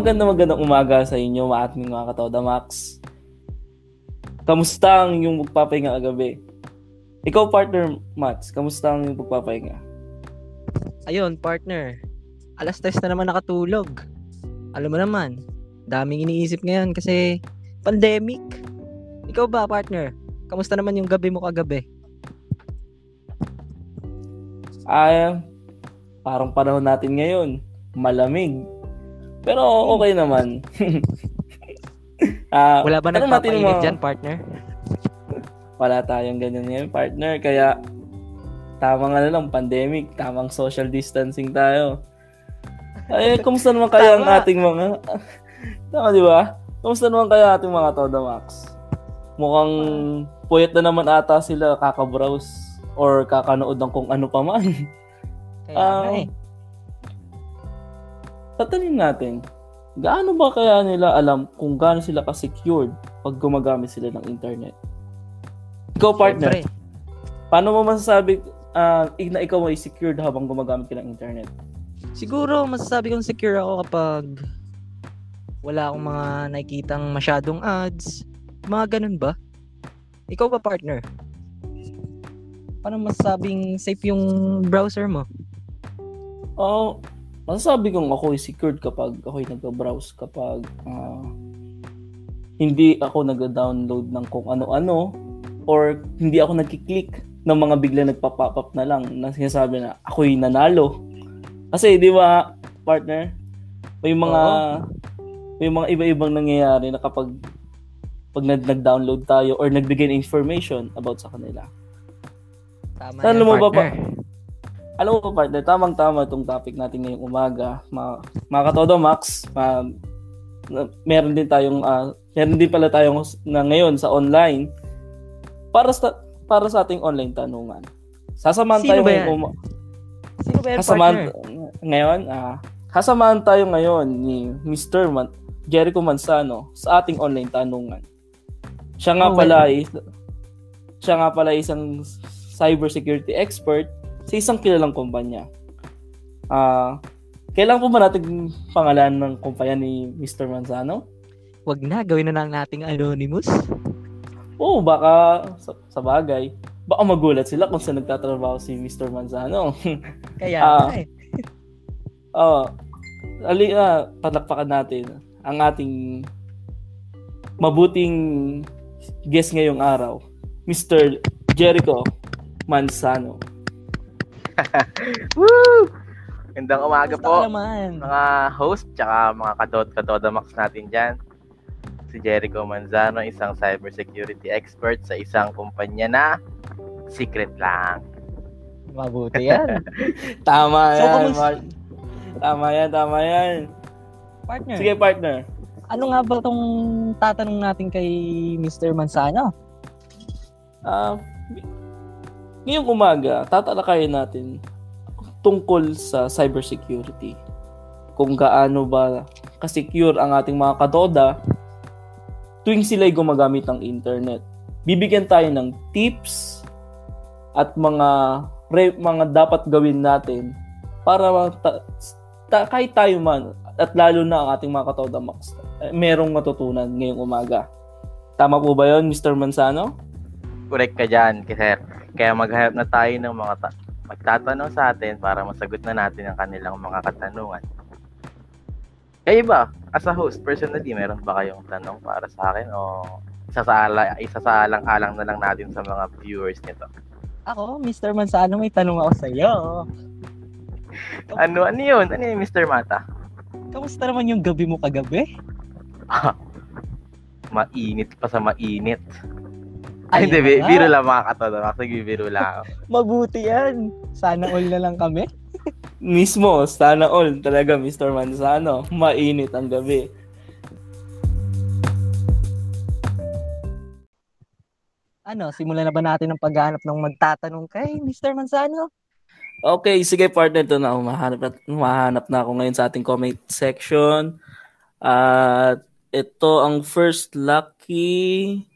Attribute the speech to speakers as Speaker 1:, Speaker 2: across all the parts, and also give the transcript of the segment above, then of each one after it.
Speaker 1: Magandang magandang umaga sa inyo, mga ating mga katoda Max. Kamusta ang yung magpapahinga kagabi? Ikaw, partner Mats, kamusta ang yung pagpapahinga?
Speaker 2: Ayun, partner. Alas 3 na naman nakatulog. Alam mo naman, daming iniisip ngayon kasi pandemic. Ikaw ba, partner? Kamusta naman yung gabi mo kagabi?
Speaker 1: Ay, parang panahon natin ngayon. Malamig. Pero okay naman.
Speaker 2: uh, Wala ba nagpapainit dyan, partner?
Speaker 1: Wala tayong ganyan ngayon, partner. Kaya, tamang ano lang, pandemic, tamang social distancing tayo. Ay, kumusta naman kaya ang ating mga... Tama, di ba? Kumusta naman kaya ating mga Toda Max? Mukhang puyat na naman ata sila kakabrowse or kakanood ng kung ano pa man.
Speaker 2: Kaya uh, eh
Speaker 1: tatanungin natin, gaano ba kaya nila alam kung gaano sila ka-secured pag gumagamit sila ng internet? Ikaw, partner, Siyempre. paano mo masasabi uh, na ikaw ay secured habang gumagamit ka ng internet?
Speaker 2: Siguro, masasabi kong secure ako kapag wala akong mga nakikitang masyadong ads. Mga ganun ba? Ikaw ba, partner? Paano masasabing safe yung browser mo?
Speaker 1: Oh, masasabi kong ako ay secured kapag ako ay nag-browse kapag uh, hindi ako nag-download ng kung ano-ano or hindi ako nagki-click ng mga bigla nagpa-pop up na lang na sinasabi na ako'y nanalo. Kasi di ba, partner, may mga Oo. may mga iba-ibang nangyayari na kapag pag nag-download tayo or nagbigay ng information about sa kanila.
Speaker 2: Tama yan, mo partner. Ba,
Speaker 1: alam mo partner, tamang-tama itong topic natin ngayong umaga. Ma mga katodo, Max, ma meron din tayong, uh, meron din pala tayong na ngayon sa online para sa para sa ating online tanungan. Sasamahan tayo
Speaker 2: ba yan? Um- Sino ba yan,
Speaker 1: kasamahan, Ngayon, ah, uh, kasamahan tayo ngayon ni Mr. Man- Jericho Manzano sa ating online tanungan. Siya nga oh, pala ay siya nga pala isang cybersecurity expert sa isang kilalang kumpanya. Ah, uh, kailan po ba natin pangalan ng kumpanya ni Mr. Manzano?
Speaker 2: Wag na, gawin na lang nating anonymous.
Speaker 1: Oo, oh, baka sa, sa bagay. Baka magulat sila kung saan nagtatrabaho si Mr. Manzano.
Speaker 2: Kaya uh, eh.
Speaker 1: Oo. Uh, ali, uh, palakpakan natin ang ating mabuting guest ngayong araw, Mr. Jericho Manzano.
Speaker 3: Woo! Gandang umaga po. Naman. Mga host tsaka mga kadot katoda max natin diyan. Si Jericho Manzano, isang cybersecurity expert sa isang kumpanya na secret lang.
Speaker 2: Mabuti yan.
Speaker 1: tama so, yan. Mar- tama yan, tama yan.
Speaker 2: Partner.
Speaker 1: Sige, partner.
Speaker 2: Ano nga ba tong tatanong natin kay Mr. Manzano?
Speaker 1: Uh, Ngayong umaga, tatalakayin natin tungkol sa cybersecurity. Kung gaano ba ka-secure ang ating mga kadoda tuwing sila'y gumagamit ng internet. Bibigyan tayo ng tips at mga re, mga dapat gawin natin para ta, ta, kahit tayo man at lalo na ang ating mga katoda max eh, merong matutunan ngayong umaga. Tama po ba 'yon, Mr. Manzano?
Speaker 3: Correct ka diyan, sir. Kaya maghanap na tayo ng mga ta- magtatanong sa atin para masagot na natin ang kanilang mga katanungan. Kayo ba, as a host, personally, meron ba kayong tanong para sa akin o isasaala, isasaalang-alang na lang natin sa mga viewers nito?
Speaker 2: Ako, Mr. Manzano, may tanong ako sa iyo.
Speaker 3: ano, ano yun? Ano yun, Mr. Mata?
Speaker 2: Kamusta naman yung gabi mo kagabi?
Speaker 3: mainit pa sa mainit. Ay, hindi, bi- biro lang mga katodo. Sige, biro lang.
Speaker 2: Mabuti yan. Sana all na lang kami.
Speaker 1: Mismo, sana all talaga, Mr. Manzano. Mainit ang gabi.
Speaker 2: Ano, simulan na ba natin ang paghahanap ng magtatanong kay Mr. Manzano?
Speaker 1: Okay, sige partner, ito na. Umahanap na, umahanap na ako ngayon sa ating comment section. At uh, ito ang first lucky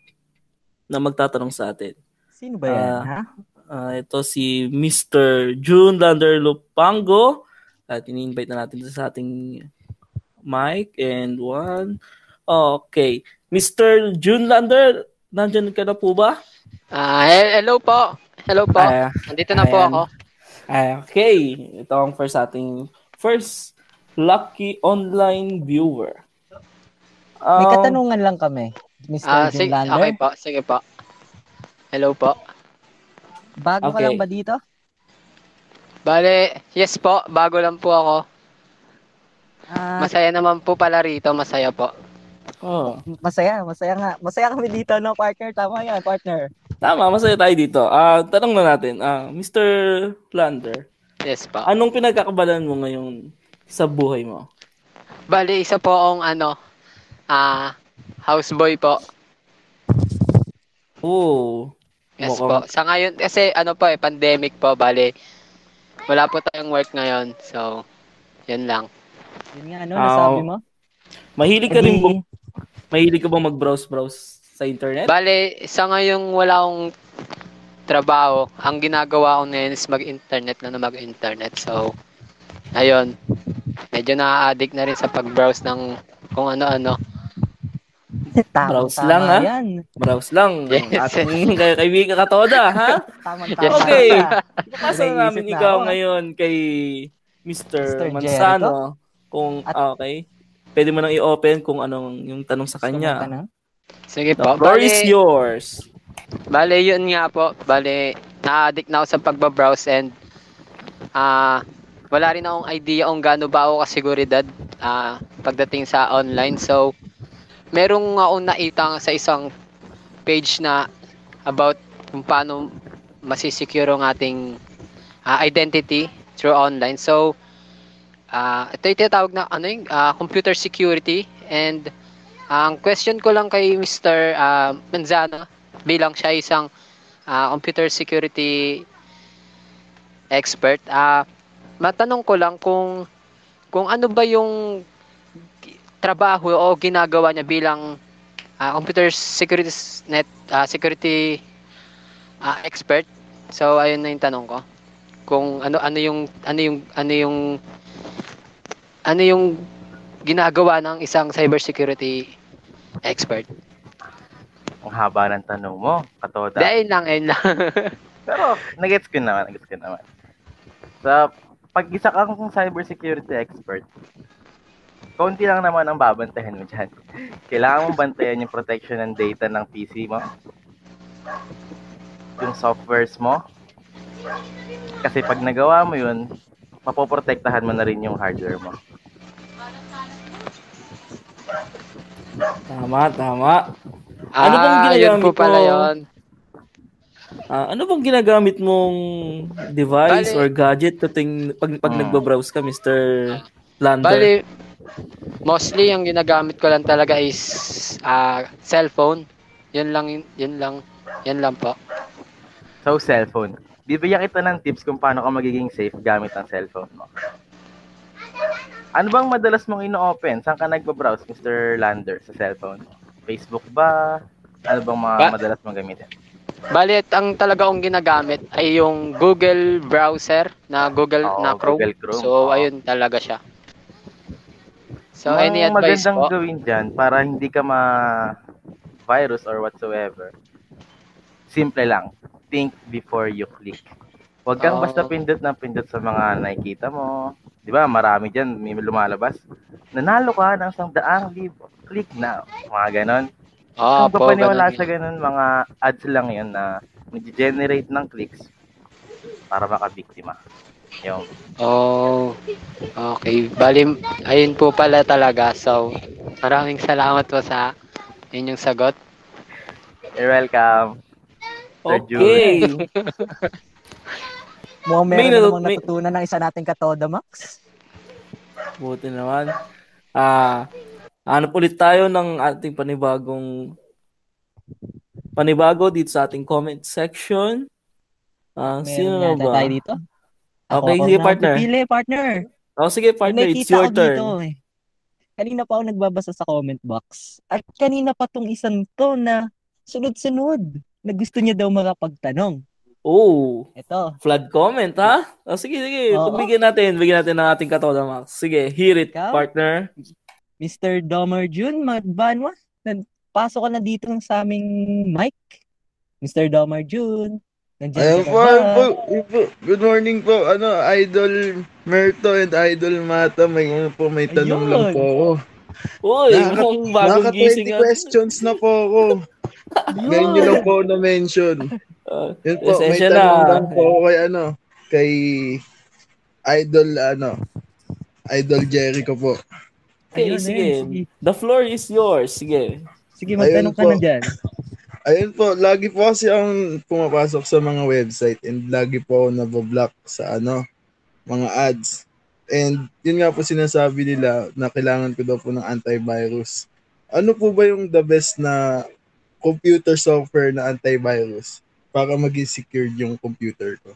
Speaker 1: na magtatanong sa atin.
Speaker 2: Sino ba yan, uh, ha?
Speaker 1: Uh, ito si Mr. June Lander Lupango. At ini-invite na natin sa ating mic and one. Okay. Mr. June Lander, nandyan ka na po ba?
Speaker 4: Ah, he- hello po. Hello po.
Speaker 1: Ah,
Speaker 4: Nandito na po
Speaker 1: ayan.
Speaker 4: ako.
Speaker 1: ah, okay. Ito ang first ating first lucky online viewer.
Speaker 2: May
Speaker 1: Um,
Speaker 2: katanungan lang kami, Mr.
Speaker 4: Ah,
Speaker 2: Jim
Speaker 4: sige,
Speaker 2: Lander.
Speaker 4: okay po. Sige po. Hello po.
Speaker 2: Bago ka
Speaker 1: Okay.
Speaker 2: lang ba dito?
Speaker 4: Bale, yes po. Bago lang po ako.
Speaker 2: Ah,
Speaker 4: Masaya naman po pala rito. Masaya po.
Speaker 1: oh,
Speaker 2: masaya, masaya nga. Masaya kami dito, no, partner? Tama yan, partner.
Speaker 1: tama, masaya tayo dito. Ah, tanong na natin. Ah, Mr. Lander,
Speaker 4: Yes po.
Speaker 1: anong pinagkakabalan mo ngayon sa buhay mo?
Speaker 4: Bale, isa po akong ano, ah, houseboy po.
Speaker 1: Oh,
Speaker 4: Yes
Speaker 1: Mukhang-
Speaker 4: po. Sa ngayon, kasi ano po eh, pandemic po. Bale, wala po tayong work ngayon. So, yun lang.
Speaker 2: Yun nga, ano,
Speaker 1: Ah,
Speaker 2: nasabi mo?
Speaker 1: mahilig ka rin bang, mahilig ka bang mag-browse-browse sa internet?
Speaker 4: Bale, sa ngayong wala akong trabaho, ang ginagawa ko ngayon is mag-internet na na mag-internet. So, ayun. Medyo na-addict na rin sa pag-browse ng kung ano-ano.
Speaker 2: Tama,
Speaker 1: browse
Speaker 2: tama
Speaker 1: lang, ha?
Speaker 2: Yan.
Speaker 1: Browse lang.
Speaker 4: Yes.
Speaker 1: Ating kay kaibigan katoda, ha?
Speaker 2: Tama, tama.
Speaker 1: Okay. Ipapasa na namin
Speaker 2: na
Speaker 1: ikaw
Speaker 2: ako,
Speaker 1: ngayon kay Mr.
Speaker 2: Mr.
Speaker 1: Manzano. Kung,
Speaker 2: At-
Speaker 1: ah, okay. Pwede mo nang i-open kung anong yung tanong sa kanya.
Speaker 4: Sige
Speaker 1: The
Speaker 4: po.
Speaker 1: floor is yours.
Speaker 4: bale, yun nga po. Bale, na-addict na ako sa pagbabrowse and ah wala rin akong idea kung gaano ba ako kasiguridad ah pagdating sa online. So, merong akong nakita sa isang page na about kung paano masisecure ang ating ah, identity through online. So, ah ito yung tinatawag na ano yung ah, computer security and ang question ko lang kay Mr. ah, Manzano bilang siya isang ah, computer security expert, ah matanong ko lang kung kung ano ba yung trabaho o ginagawa niya bilang ah, computer security net ah, security ah, expert. So ayun na yung tanong ko. Kung ano ano yung ano yung ano yung ano yung ginagawa ng isang cybersecurity expert.
Speaker 3: Ang haba ng tanong mo, katoda.
Speaker 4: Dahil lang, ayun lang.
Speaker 3: Pero, nagets ko naman, nagets ko naman. Sa pag isa kang cybersecurity expert, konti lang naman ang babantayan mo dyan. Kailangan mong bantayan yung protection ng data ng PC mo. Yung softwares mo. Kasi pag nagawa mo yun, mapoprotektahan mo na rin yung hardware mo.
Speaker 1: Tama, tama. Ano bang
Speaker 4: Ah, yun
Speaker 1: ginagamit
Speaker 4: po pala
Speaker 1: mo?
Speaker 4: yun.
Speaker 1: Ah, ano bang ginagamit mong device
Speaker 4: Bale-
Speaker 1: or gadget tuting pag, pag
Speaker 3: Hmm.
Speaker 1: nagbabrowse ka, Mr. Lander?
Speaker 4: Bali, mostly yung ginagamit ko lang talaga is ah cellphone. Yun lang, yun- lang, yun lang po.
Speaker 3: So, cellphone. Bibigyan kita ng tips kung paano ka magiging safe gamit ang cellphone mo. Ano bang madalas mong ino-open? Saan ka nagbabrowse, Mr. Lander, sa cellphone mo? Facebook ba? Ano bang mga
Speaker 4: Ba-
Speaker 3: madalas mong gamitin?
Speaker 4: Bali, ang talaga kong ginagamit ay yung Google browser na Google
Speaker 3: Oo,
Speaker 4: na Chrome.
Speaker 3: Google Chrome.
Speaker 4: So,
Speaker 3: Oo.
Speaker 4: ayun talaga siya. So,
Speaker 3: Ang
Speaker 4: any advice
Speaker 3: magandang
Speaker 4: po?
Speaker 3: gawin dyan para hindi ka ma-virus or whatsoever, simple lang. Think before you click. Huwag kang
Speaker 4: Oo.
Speaker 3: basta pindot na pindot sa mga nakikita mo. Di ba, marami dyan, may lumalabas. Nanalo ka ng isang daang libo. Click now. Mga ganon.
Speaker 4: Oo
Speaker 3: Kung papaniwala sa ganun, mga ads lang yun na nag-generate ng clicks para makabiktima. Yung,
Speaker 4: Oh, okay. Bali, ayun po pala talaga. So, maraming salamat po sa inyong sagot.
Speaker 3: you're welcome. Sir
Speaker 1: Okay.
Speaker 2: Mukhang
Speaker 1: May
Speaker 2: meron
Speaker 1: natu-
Speaker 2: namang
Speaker 1: may-
Speaker 2: natutunan ng isa nating katoda, Max.
Speaker 1: Buti naman. Ah, ano ulit tayo ng ating panibagong panibago dito sa ating comment section. Ah,
Speaker 2: Meron
Speaker 1: sino na
Speaker 2: yata
Speaker 1: ba?
Speaker 2: tayo dito.
Speaker 1: Okay,
Speaker 2: Ako
Speaker 1: sige, partner.
Speaker 2: Pipili, partner.
Speaker 1: Oh, sige,
Speaker 2: May
Speaker 1: partner, it's
Speaker 2: nakita
Speaker 1: your turn.
Speaker 2: Dito, eh. Kanina pa ako nagbabasa sa comment box. At kanina pa tong isang to na sunod-sunod na gusto niya daw makapagtanong.
Speaker 1: Oh,
Speaker 2: Ito.
Speaker 1: flood comment, ha? Oh, sige, sige.
Speaker 2: Oo.
Speaker 1: Natin, bigyan natin ng ating katoda, Max. Sige, hear it,
Speaker 2: Ikaw?
Speaker 1: partner.
Speaker 2: Mr. Domer Jun, magbanwa. Pasok ka na dito sa aming mic. Mr. Domer Jun. Nandiyan
Speaker 5: Ayun
Speaker 2: ka
Speaker 5: po, ayun po, ayun po. Good morning po. Ano, Idol Merto and Idol Mata. May ano po, may tanong
Speaker 2: Ayun.
Speaker 5: lang po ako.
Speaker 1: Uy,
Speaker 5: Nakaka-
Speaker 1: mukhang bagong
Speaker 5: Naka
Speaker 1: gising
Speaker 5: 20
Speaker 1: at
Speaker 5: questions na po ako. Ngayon nyo lang po na-mention.
Speaker 1: uh,
Speaker 5: Yun po, may
Speaker 1: Esensya
Speaker 5: tanong
Speaker 1: na.
Speaker 5: lang po ako kay ano, kay Idol ano, Idol Jericho po.
Speaker 1: Okay,
Speaker 2: Ayun,
Speaker 1: sige.
Speaker 2: ayun, sige.
Speaker 1: The floor is yours. Sige.
Speaker 2: Sige, magtanong
Speaker 5: Ayun
Speaker 2: ka
Speaker 5: po.
Speaker 2: na dyan.
Speaker 5: Ayun po, lagi po kasi ang pumapasok sa mga website and lagi po ako naboblock sa ano, mga ads. And yun nga po sinasabi nila na kailangan ko daw po ng antivirus. Ano po ba yung the best na computer software na antivirus para maging secured yung computer ko?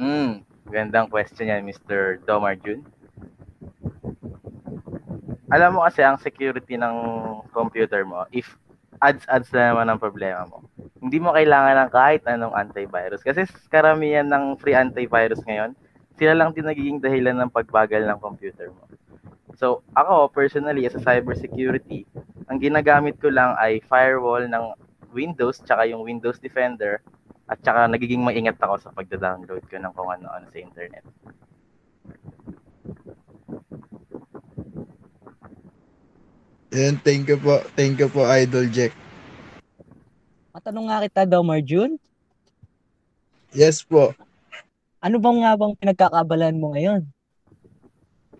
Speaker 3: Hmm, gandang question yan, Mr. Domar Jun. Alam mo kasi ang security ng computer mo, if ads-ads na naman ang problema mo, hindi mo kailangan ng kahit anong antivirus. Kasi karamihan ng free antivirus ngayon, sila lang din nagiging dahilan ng pagbagal ng computer mo. So, ako personally as a cybersecurity, ang ginagamit ko lang ay firewall ng Windows tsaka yung Windows Defender at tsaka nagiging maingat ako sa pagda-download ko ng kung ano-ano sa internet.
Speaker 5: Yan, thank you po. Thank you po, Idol Jack.
Speaker 2: Matanong nga kita, Domer Jun.
Speaker 5: Yes po.
Speaker 2: Ano bang nga bang pinagkakabalan mo ngayon?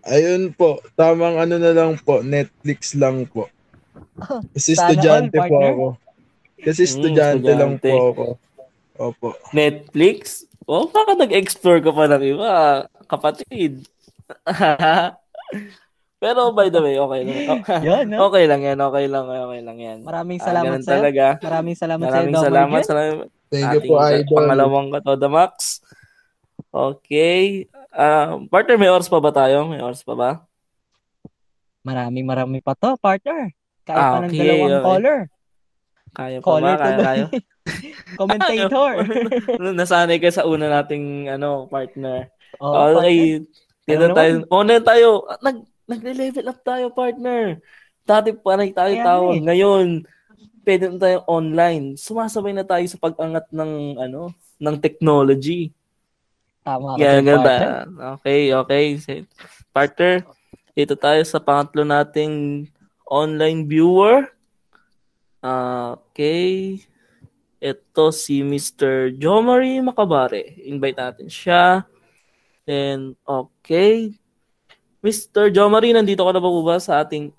Speaker 5: Ayun po, tamang ano na lang po, Netflix lang po. Kasi
Speaker 2: Sana all,
Speaker 5: estudyante po
Speaker 2: partner.
Speaker 5: ako. Kasi
Speaker 1: Mm,
Speaker 5: estudyante lang po ako. Opo.
Speaker 1: Netflix? Oh, baka nag-explore ka pa ng iba, kapatid. Pero by the way, okay lang.
Speaker 2: Yan, no?
Speaker 1: Okay lang yan, okay lang, okay lang yan.
Speaker 2: Maraming
Speaker 1: Ah,
Speaker 2: salamat
Speaker 1: ganun
Speaker 2: sa'yo.
Speaker 1: talaga.
Speaker 2: Maraming salamat
Speaker 1: Maraming
Speaker 2: Domer
Speaker 1: salamat.
Speaker 2: Jun.
Speaker 1: Salamat.
Speaker 5: Thank you po, Idol.
Speaker 1: Pangalawang Katoda Max. Okay. Ah, partner, may oras pa ba tayo? May oras pa ba?
Speaker 2: Maraming maraming pa to, partner. Kaya
Speaker 1: Ah,
Speaker 2: pa ng
Speaker 1: okay,
Speaker 2: dalawang
Speaker 1: okay.
Speaker 2: caller.
Speaker 1: Kaya pa
Speaker 2: Caller
Speaker 1: ba? Kaya tayo?
Speaker 2: Commentator.
Speaker 1: Nasanay ka sa una nating ano, partner.
Speaker 2: Partner.
Speaker 1: okay. Dito
Speaker 2: Ano
Speaker 1: tayo. Online tayo. Ah, Nag, nagle-level up tayo, partner. Dati panay tayo
Speaker 2: Kaya
Speaker 1: tawag.
Speaker 2: eh.
Speaker 1: Ngayon, pwede na tayo online. Sumasabay na tayo sa pag-angat ng ano, ng technology.
Speaker 2: Tama ka
Speaker 1: ganda.
Speaker 2: partner.
Speaker 1: Okay, okay. Partner, dito tayo sa pangatlo nating online viewer. Ah, okay. Ito si Mr. Jomari Macabare. Invite natin siya. And okay. Mr. Jomari, nandito ka na ba po ba sa ating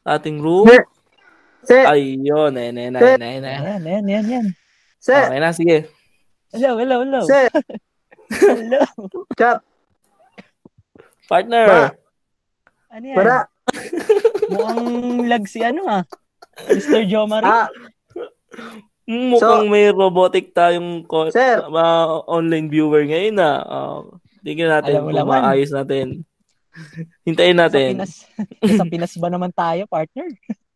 Speaker 1: sa ating room?
Speaker 6: Sir. Sir,
Speaker 1: Ayun, ayan, ayan, ayan, ayan, ayan.
Speaker 2: Ayan, ayan, ayan, ayan.
Speaker 6: sir,
Speaker 1: Okay na, sige.
Speaker 2: Hello, hello, hello.
Speaker 6: sir,
Speaker 2: Hello.
Speaker 6: chap,
Speaker 1: Partner.
Speaker 6: Ba?
Speaker 2: Ano yan?
Speaker 6: para,
Speaker 2: Mukhang lag si ano ah. Mr. Jomari.
Speaker 6: ah,
Speaker 1: Mm, Mukhang may robotic tayong ko-
Speaker 6: Sir.
Speaker 1: mga online viewer ngayon na. Uh, tingnan natin
Speaker 2: Alam
Speaker 1: kung maayos natin. Hintayin
Speaker 2: sa
Speaker 1: natin.
Speaker 2: Pinas. sa Pinas ba naman tayo, partner?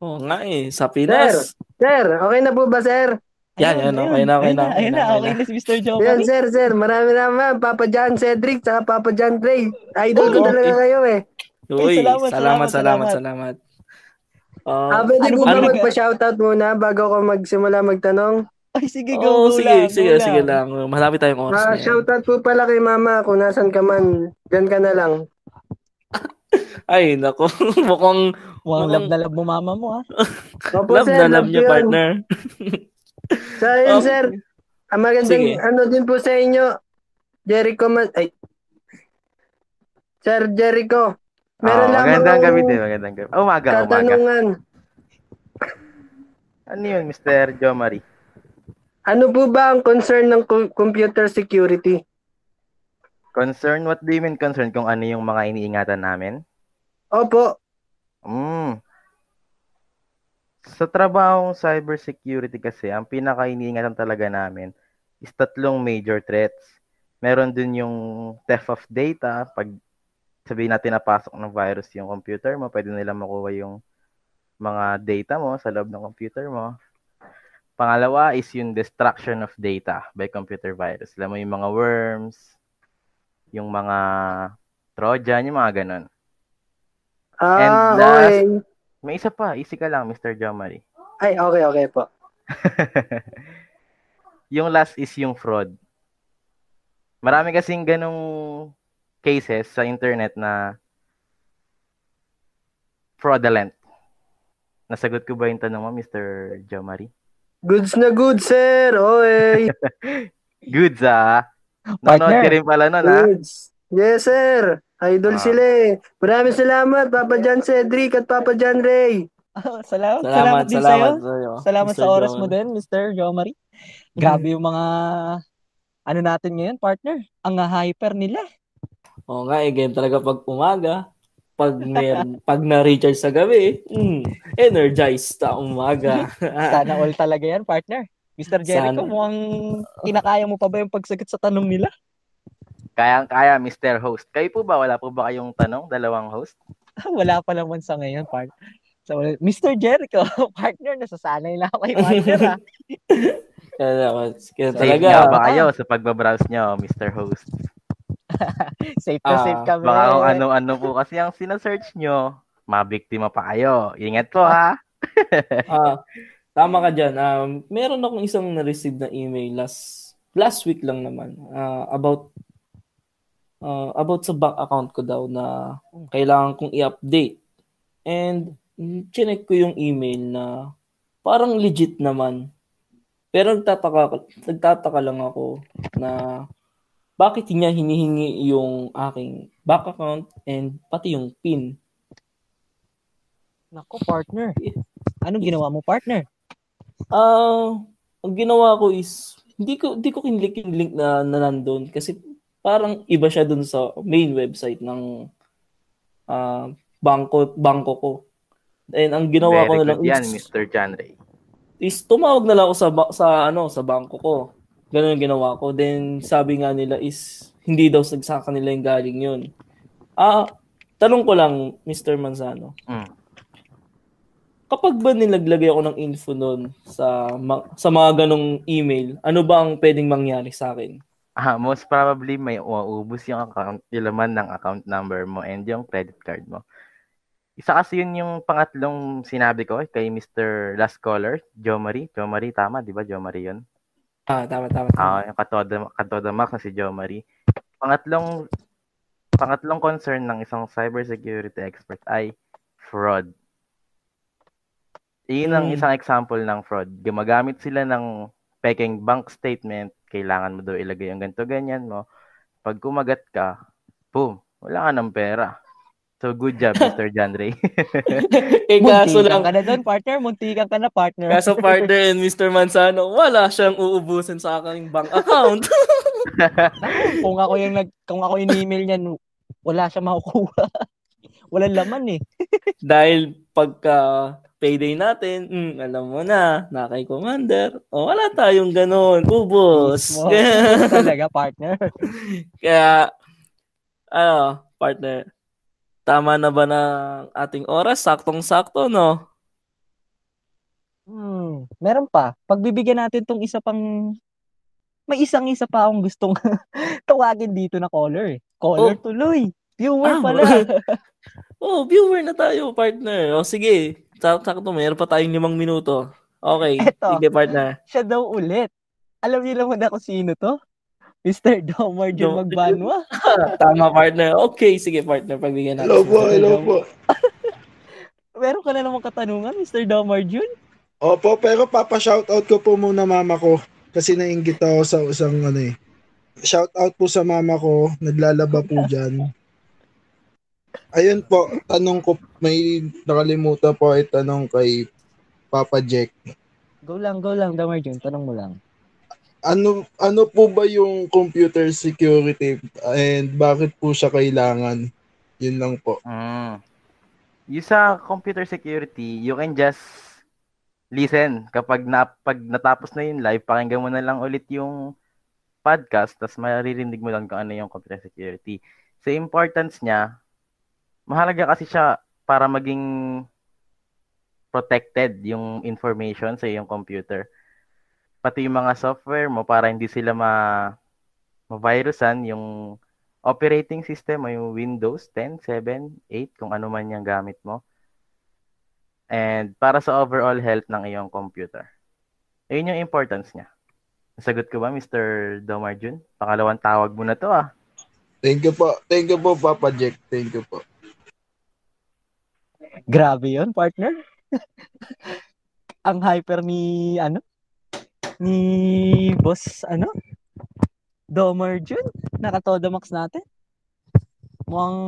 Speaker 1: Oo nga eh, sa Pinas.
Speaker 6: sir, okay na po ba, sir?
Speaker 1: Yan, yan, okay na, okay na, okay
Speaker 2: Ayun
Speaker 1: na, okay na.
Speaker 2: si Mr.
Speaker 6: Yan,
Speaker 2: Jomari.
Speaker 6: sir, sir, marami naman. Papa John Cedric, saka Papa John Trey. Idol ko
Speaker 1: Oh,
Speaker 6: talaga
Speaker 1: okay.
Speaker 6: kayo eh.
Speaker 1: Uy,
Speaker 2: salamat,
Speaker 1: salamat,
Speaker 2: salamat,
Speaker 1: salamat,
Speaker 2: salamat.
Speaker 1: salamat. Ah,
Speaker 6: Ah, pwede
Speaker 2: ano
Speaker 6: ko
Speaker 2: ba
Speaker 6: ba
Speaker 2: talaga?
Speaker 6: magpa-shoutout muna bago ko magsimula magtanong?
Speaker 2: Ay, sige, go, go
Speaker 1: sige,
Speaker 2: lang,
Speaker 1: sige,
Speaker 2: go
Speaker 1: sige
Speaker 2: lang.
Speaker 1: lang. Malapit tayong oras na
Speaker 6: Ah,
Speaker 1: yan.
Speaker 6: shoutout po pala kay mama kung nasan ka man. Diyan ka na lang.
Speaker 1: Ay, nako. Mukhang
Speaker 2: Mukhang love na love mo mama mo ah.
Speaker 6: Opo,
Speaker 1: love
Speaker 6: sir,
Speaker 1: na love niyo,
Speaker 6: yun.
Speaker 1: partner.
Speaker 6: Sa yun,
Speaker 1: Okay.
Speaker 6: sir. Ang magandang,
Speaker 1: Sige.
Speaker 6: ano din po sa inyo, Jericho man, ay, Sir Jericho, meron
Speaker 3: Oh,
Speaker 6: lamang
Speaker 3: magandang gabi din, magandang gabi. Oh, umaga, umaga.
Speaker 6: katanungan.
Speaker 3: Ano yun, Mr. Jomari?
Speaker 6: Ano po ba ang concern ng co- computer security?
Speaker 3: Concern? What do you mean concern? Kung ano yung mga iniingatan namin?
Speaker 6: Opo,
Speaker 3: Mm. Sa trabahong cybersecurity kasi, ang pinaka iniingatan talaga namin is tatlong major threats. Meron din yung theft of data. Pag sabihin natin napasok ng virus yung computer mo, pwede nila makuha yung mga data mo sa loob ng computer mo. Pangalawa is yung destruction of data by computer virus. Alam mo yung mga worms, yung mga Trojan, yung mga ganun.
Speaker 6: Ah,
Speaker 3: And last-
Speaker 6: okay.
Speaker 3: May isa pa, easy ka lang, Mr. Jomari.
Speaker 6: Ay, okay, okay po.
Speaker 3: yung last is yung fraud. Marami kasing ganong cases sa internet na fraudulent. Nasagot ko ba yung tanong mo, Mr. Jomari?
Speaker 6: Goods na good, sir. Oy.
Speaker 3: Good, ah. Nanonood
Speaker 2: Partner.
Speaker 3: ka rin pala nun, ha?
Speaker 6: Goods. Yes, sir. Idol
Speaker 3: Ah.
Speaker 6: sila eh. Maraming salamat, Papa John Cedric at Papa John Ray.
Speaker 2: salamat, salamat,
Speaker 1: Salamat,
Speaker 2: din
Speaker 1: salamat
Speaker 2: sa'yo.
Speaker 1: sa'yo.
Speaker 2: Salamat
Speaker 1: Mr.
Speaker 2: sa oras mo din, Mr. Jomari. Grabe yung mga ano natin ngayon, partner. Ang hyper nila.
Speaker 1: Oo nga, eh, game talaga pag umaga. Pag, mer- pag na-recharge sa gabi, mm, energized sa umaga.
Speaker 2: Sana all talaga yan, partner. Mr. Jericho,
Speaker 1: Sana.
Speaker 2: mukhang kinakaya mo pa ba yung pagsagot sa tanong nila?
Speaker 3: Kayang-kaya, Mr. Host. Kayo po ba? Wala po ba kayong tanong? Dalawang host?
Speaker 2: Wala pa naman sa ngayon, partner. So, Mr. Jericho, partner, nasasanay na ako kay partner, ha?
Speaker 1: Kaya, kaya
Speaker 3: Safe
Speaker 1: talaga.
Speaker 3: nga ba kayo sa pagbabrowse nyo, Mr. Host?
Speaker 2: safe na
Speaker 1: Ah,
Speaker 2: safe kami.
Speaker 3: Baka kung ano-ano po kasi ang sinesearch nyo, mabiktima pa kayo. Ingat po, ha?
Speaker 1: Ah, tama ka dyan. Um, meron akong isang na-receive na email last last week lang naman ah, about ah, about sa bank account ko daw na kailangan kong i-update. And mm, chinek ko yung email na parang legit naman. Pero nagtataka, nagtataka lang ako na bakit niya hinihingi yung aking bank account and pati yung PIN.
Speaker 2: Nako, partner. Anong ginawa mo, partner?
Speaker 1: Ah, ang ginawa ko is hindi ko hindi ko kinlik yung link na, na nandun kasi parang iba siya dun sa main website ng ah bangko bangko ko. And ang ginawa ko
Speaker 3: Very
Speaker 1: na lang
Speaker 3: yan,
Speaker 1: is,
Speaker 3: Mr. John Ray.
Speaker 1: is tumawag na lang ako sa ba- sa ano sa bangko ko. Ganun yung ginawa ko. Then sabi nga nila is hindi daw sa kanila yung galing yun. Ah, tanong ko lang Mr. Manzano.
Speaker 3: Mm.
Speaker 1: Kapag ba nilaglagay ako ng info doon sa ma- sa mga ganong email, ano ba ang pwedeng mangyari sa akin?
Speaker 3: Ah, most probably may uubos yung account, yung laman ng account number mo and yung credit card mo. Isa kasi yun yung pangatlong sinabi ko kay Mr. Last Caller. Joe Marie, tama, di ba? Joe Marie yun?
Speaker 1: Ah, tama, tama, tama.
Speaker 3: Ah, yung katoda, katoda Max na si Joe Marie. Pangatlong pangatlong concern ng isang cybersecurity expert ay fraud. Iyon ang
Speaker 1: Hmm.
Speaker 3: isang example ng fraud. Gumagamit sila ng peking bank statement, kailangan mo daw ilagay ang ganito ganyan mo. Pag kumagat ka, boom, wala ka ng pera. So good job, Mr. John Ray.
Speaker 1: eh, kaso
Speaker 2: Muntikan
Speaker 1: lang,
Speaker 2: ka na doon, partner. Muntikan ka na, partner.
Speaker 1: kaso partner and Mr. Manzano, wala siyang uubusin sa aking bank account.
Speaker 2: kung ako yung nag kung ako yung email niyan, wala siya makukuha. Walang laman eh.
Speaker 1: Dahil pagka payday natin, mm, alam mo na, na kay Commander, o wala tayong ganun. Ubos
Speaker 2: talaga, partner.
Speaker 1: Kaya, ano, partner, tama na ba ng ating oras? Saktong-sakto, no?
Speaker 2: Hmm, meron pa. Pagbibigyan natin tong isa pang may isang isa pa akong gustong tawagin dito na caller. eh. Caller
Speaker 1: Oh.
Speaker 2: tuloy. Viewer
Speaker 1: Ah,
Speaker 2: pala.
Speaker 1: Oh, viewer na tayo, partner. O sige, sak- sakto, meron pa tayong limang minuto. Okay,
Speaker 2: Eto.
Speaker 1: sige, partner.
Speaker 2: Siya daw ulit. Alam niyo naman ako sino to? Mr. Domar Jun
Speaker 1: Dom-
Speaker 2: Magbanwa.
Speaker 1: Tama, partner. Okay, sige, partner. Pagbigyan natin.
Speaker 5: Hello po,
Speaker 1: si-
Speaker 5: hello po.
Speaker 2: Meron ka na namang katanungan, Mr. Domar Jun?
Speaker 5: Opo, pero papa-shoutout ko po muna mama ko kasi nainggit ako sa isang ano eh. Shoutout po sa mama ko, naglalaba po dyan. Ayun po, tanong ko, may nakalimutan po ay tanong kay Papa Jack.
Speaker 2: Go lang, go lang, Domar Jun. Tanong mo lang.
Speaker 5: Ano ano po ba yung computer security and bakit po siya kailangan? Yun lang po.
Speaker 3: Mm. Yung sa computer security, you can just listen. Kapag na, pag natapos na yung live, pakinggan mo na lang ulit yung podcast, tapos maririnig mo lang kung ano yung computer security. Sa importance niya, mahalaga kasi siya para maging protected yung information sa iyong computer. Pati yung mga software mo para hindi sila ma ma-virusan yung operating system mo, yung Windows 10, 7, 8, kung ano man yung gamit mo. And para sa overall health ng iyong computer. Ayun yung importance niya. Nasagot ko ba, Mr. Domarjun? Pangalawang tawag mo na to ah.
Speaker 5: Thank you po. Thank you po, Papa Jack. Thank you po.
Speaker 2: Grabe yon partner. Ang hyper ni, ano? Ni boss, ano? Domer Jun. Nakatoda max natin. Mukhang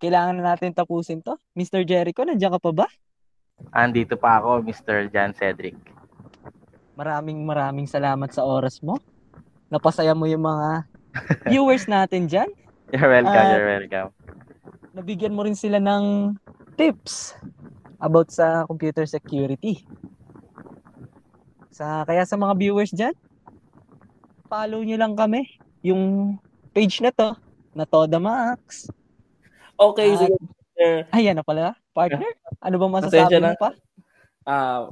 Speaker 2: kailangan na natin tapusin to. Mr. Jericho, nandiyan ka pa ba?
Speaker 3: Andito pa ako, Mr. Jan Cedric.
Speaker 2: Maraming maraming salamat sa oras mo. Napasaya mo yung mga viewers natin dyan.
Speaker 3: You're welcome,
Speaker 2: Ah,
Speaker 3: you're welcome.
Speaker 2: Nabigyan mo rin sila ng tips about sa computer security. Sa kaya sa mga viewers dyan, follow nyo lang kami. Yung page na to, na Toda Max.
Speaker 1: Okay,
Speaker 2: Ah,
Speaker 1: sige.
Speaker 2: Ayan na pala, partner. Ano ba masasabi mo pa?
Speaker 1: Ah,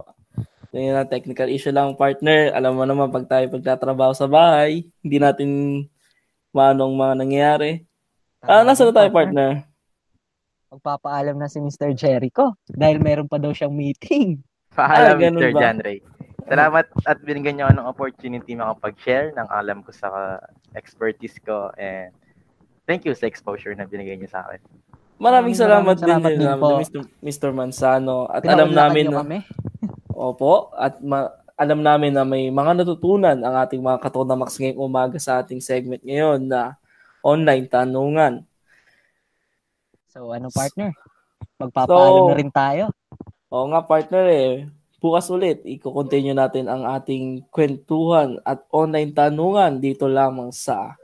Speaker 1: yun na technical issue lang partner. Alam mo naman pag tayo pagtatrabaho sa bahay, hindi natin manong mga nangyayari. Ah, nasa na tayo partner?
Speaker 2: Magpapaalam na si Mr. Jericho dahil meron pa daw siyang meeting.
Speaker 3: Paalam,
Speaker 1: Ah,
Speaker 3: Mr.
Speaker 1: ba?
Speaker 3: Ray. Salamat at binigyan niyo ako ng opportunity makapag-share ng alam ko sa expertise ko and thank you sa exposure na binigay niyo sa akin.
Speaker 1: Maraming
Speaker 2: Maraming
Speaker 1: salamat,
Speaker 2: salamat
Speaker 1: din,
Speaker 2: din
Speaker 1: din
Speaker 2: po.
Speaker 1: Mr. Mr. Manzano. At alam namin na,
Speaker 2: kami.
Speaker 1: opo, at ma- alam namin na may mga natutunan ang ating mga katonamax ngayong umaga sa ating segment ngayon na online tanungan.
Speaker 2: So, ano partner? Magpapaalam
Speaker 1: So-
Speaker 2: na rin tayo.
Speaker 1: Oo nga partner eh. Bukas ulit, i-continue natin ang ating kwentuhan at online tanungan dito lamang sa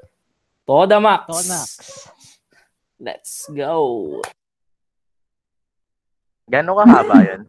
Speaker 1: Todamax.
Speaker 2: Tonax.
Speaker 1: Let's go.
Speaker 3: Gano'ng kahaba yun?